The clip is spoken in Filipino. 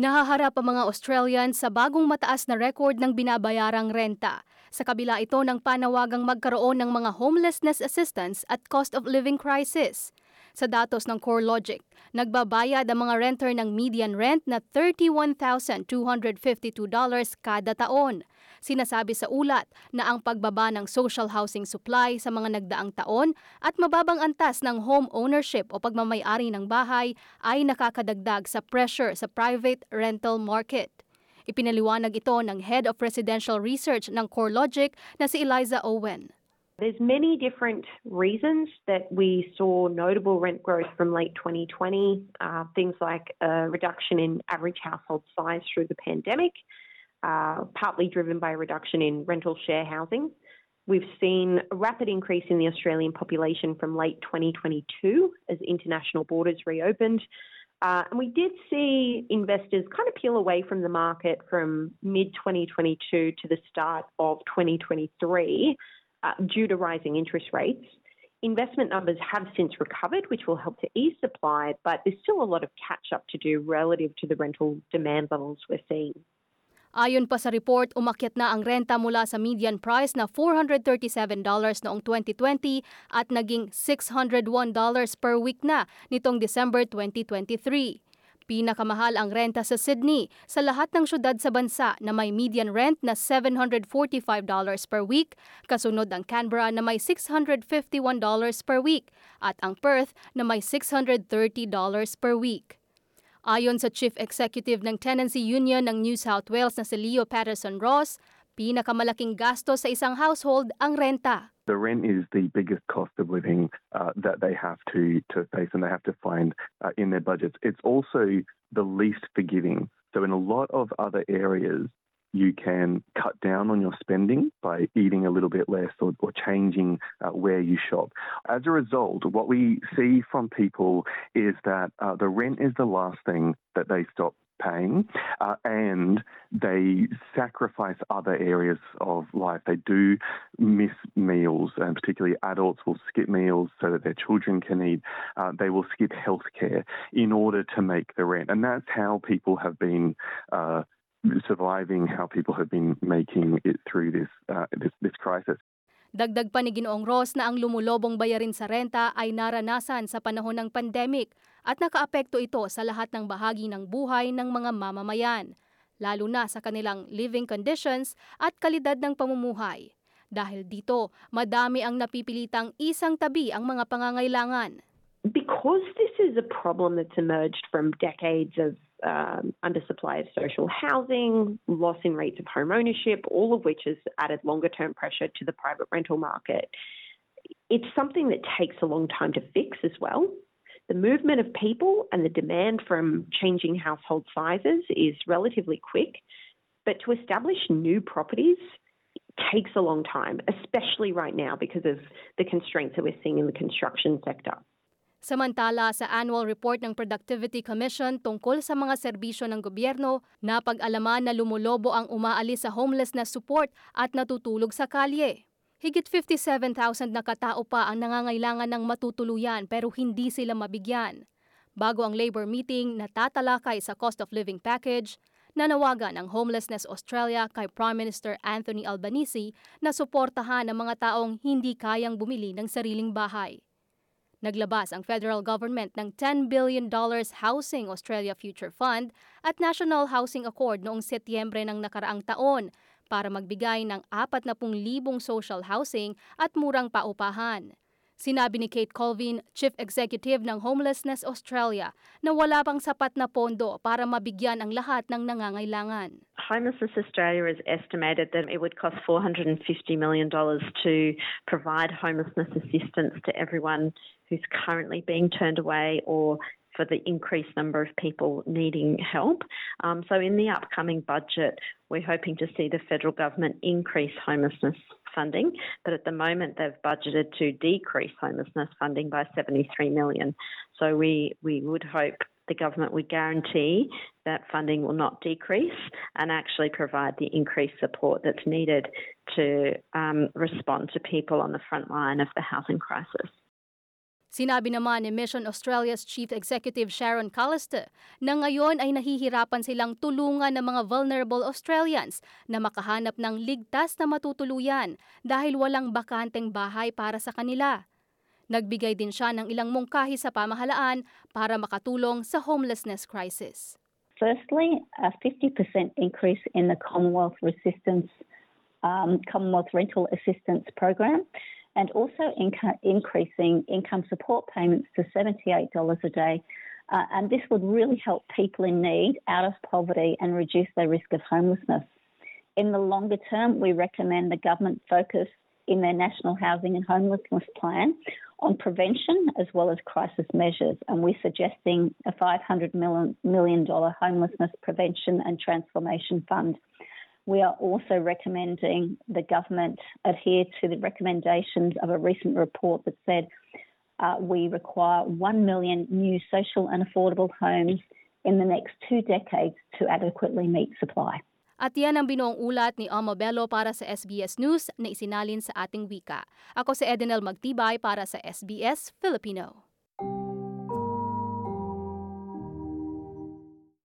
Nahaharap ang mga Australian sa bagong mataas na record ng binabayarang renta. Sa kabila ito ng panawagang magkaroon ng mga homelessness assistance at cost of living crisis. Sa datos ng CoreLogic, nagbabayad ang mga renter ng median rent na $31,252 kada taon. Sinasabi sa ulat na ang pagbaba ng social housing supply sa mga nagdaang taon at mababang antas ng home ownership o pagmamayari ng bahay ay nakakadagdag sa pressure sa private rental market. Ipinaliwanag ito ng Head of Residential Research ng CoreLogic na si Eliza Owen. There's many different reasons that we saw notable rent growth from late 2020. Uh, things like a reduction in average household size through the pandemic, partly driven by a reduction in rental share housing. We've seen a rapid increase in the Australian population from late 2022 as international borders reopened. Uh, and we did see investors kind of peel away from the market from mid 2022 to the start of 2023 uh, due to rising interest rates. Investment numbers have since recovered, which will help to ease supply, but there's still a lot of catch up to do relative to the rental demand levels we're seeing. Ayon pa sa report, umakyat na ang renta mula sa median price na $437 noong 2020 at naging $601 per week na nitong December 2023. Pinakamahal ang renta sa Sydney sa lahat ng syudad sa bansa na may median rent na $745 per week, kasunod ang Canberra na may $651 per week at ang Perth na may $630 per week. Ayon sa Chief Executive ng Tenancy Union ng New South Wales na si Leo Patterson Ross, pinakamalaking gasto sa isang household ang renta. The rent is the biggest cost of living uh, that they have to, to face and they have to find uh, in their budgets. It's also the least forgiving. So, in a lot of other areas, you can cut down on your spending by eating a little bit less or, or changing uh, where you shop. As a result, what we see from people is that uh, the rent is the last thing that they stop paying uh, and they sacrifice other areas of life. They do miss meals, and particularly adults will skip meals so that their children can eat. Uh, they will skip healthcare in order to make the rent. And that's how people have been. Uh, surviving how people have been making it through this uh, this, this crisis. Dagdag pa ni Ginoong Ross na ang lumulobong bayarin sa renta ay naranasan sa panahon ng pandemic at nakaapekto ito sa lahat ng bahagi ng buhay ng mga mamamayan, lalo na sa kanilang living conditions at kalidad ng pamumuhay. Dahil dito, madami ang napipilitang isang tabi ang mga pangangailangan. Because this is a problem that's emerged from decades of um, undersupply of social housing, loss in rates of home ownership, all of which has added longer term pressure to the private rental market. It's something that takes a long time to fix as well. The movement of people and the demand from changing household sizes is relatively quick, but to establish new properties takes a long time, especially right now because of the constraints that we're seeing in the construction sector. Samantala sa annual report ng Productivity Commission tungkol sa mga serbisyo ng gobyerno, napag-alaman na lumulobo ang umaalis sa homelessness support at natutulog sa kalye. Higit 57,000 na katao pa ang nangangailangan ng matutuluyan pero hindi sila mabigyan. Bago ang labor meeting na tatalakay sa cost of living package, nanawagan ang Homelessness Australia kay Prime Minister Anthony Albanese na suportahan ang mga taong hindi kayang bumili ng sariling bahay. Naglabas ang federal government ng $10 billion Housing Australia Future Fund at National Housing Accord noong Setyembre ng nakaraang taon para magbigay ng 40,000 social housing at murang paupahan. Sinabi ni Kate Colvin, Chief Executive ng Homelessness Australia, na wala pang sapat na pondo para mabigyan ang lahat ng nangangailangan. Homelessness Australia has estimated that it would cost $450 million to provide homelessness assistance to everyone who's currently being turned away or for the increased number of people needing help. Um, so, in the upcoming budget, we're hoping to see the federal government increase homelessness funding, but at the moment they've budgeted to decrease homelessness funding by 73 million. So, we, we would hope the government would guarantee that funding will not decrease and actually provide the increased support that's needed to um, respond to people on the front line of the housing crisis. Sinabi naman ni Mission Australia's Chief Executive Sharon Callister na ngayon ay nahihirapan silang tulungan ng mga vulnerable Australians na makahanap ng ligtas na matutuluyan dahil walang bakanteng bahay para sa kanila. Nagbigay din siya ng ilang mungkahi sa pamahalaan para makatulong sa homelessness crisis. Firstly, a 50% increase in the Commonwealth Resistance, um, Commonwealth Rental Assistance Program, and also inco- increasing income support payments to $78 a day. Uh, and this would really help people in need out of poverty and reduce their risk of homelessness. In the longer term, we recommend the government focus in their National Housing and Homelessness Plan on prevention as well as crisis measures. And we're suggesting a $500 million homelessness prevention and transformation fund. We are also recommending the government adhere to the recommendations of a recent report that said uh, we require 1 million new social and affordable homes in the next two decades to adequately meet supply. At yan ang binuong ulat ni Amo Bello para sa SBS News na isinalin sa ating wika. Ako si Edenel Magtibay para sa SBS Filipino.